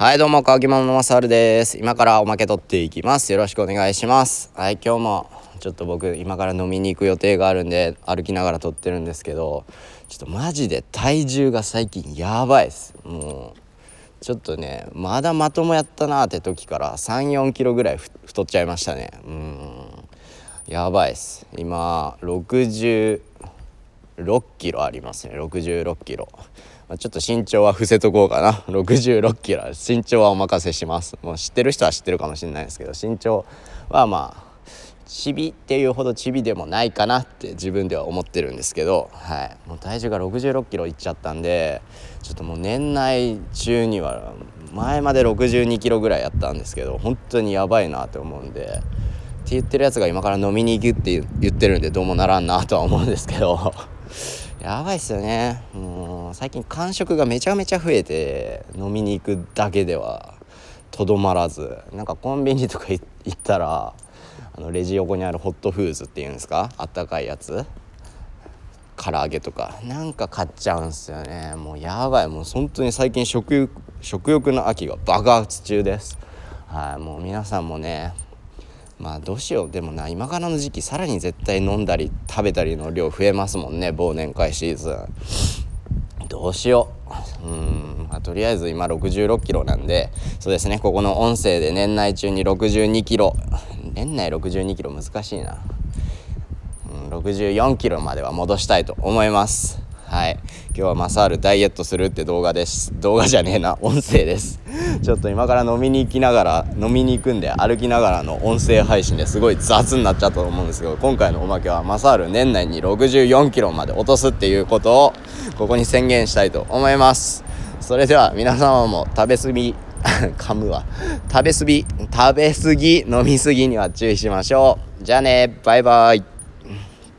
はい、どうも、川木マママサルです。今からおまけ取っていきます。よろしくお願いします。はい、今日もちょっと僕、今から飲みに行く予定があるんで、歩きながら撮ってるんですけど、ちょっとマジで体重が最近やばいです。もう、ちょっとね、まだまともやったなーって時から3、4キロぐらい太っちゃいましたね。うん、やばいです。今、6キロありますね、66キロ。まちょっと身長は伏せとこうかな。66キロ。身長はお任せします。もう知ってる人は知ってるかもしれないですけど身長はまあチビっていうほどチビでもないかなって自分では思ってるんですけど、はい、もう体重が66キロいっちゃったんでちょっともう年内中には前まで62キロぐらいやったんですけど本当にやばいなって思うんでって言ってるやつが今から飲みに行くって言ってるんでどうもならんなとは思うんですけど。やばいっすよね。もう最近間食がめちゃめちゃ増えて飲みに行くだけではとどまらず。なんかコンビニとか行ったらあのレジ横にあるホットフーズっていうんですか？あったかいやつ。唐揚げとか。なんか買っちゃうんすよね。もうやばい。もう本当に最近食欲食欲の秋が爆発中です。はい。もう皆さんもねまあどうしよう。でもな今からの時期さらに絶対飲んだり食べたりの量増えますもんね忘年会シーズン。どうしよう。うん、まあ、とりあえず今6 6キロなんでそうですねここの音声で年内中に6 2キロ。年内6 2キロ難しいな、うん、64キロまでは戻したいと思います。はい。今日はマサールダイエットするって動画です。動画じゃねえな。音声です。ちょっと今から飲みに行きながら飲みに行くんで歩きながらの音声配信ですごい雑になっちゃったと思うんですけど今回のおまけはマサール年内に64キロまで落とすっていうことをここに宣言したいと思います。それでは皆様も食べ過ぎ 噛むわ。食べ過ぎ食べ過ぎ飲み過ぎには注意しましょう。じゃあね。バイバイ。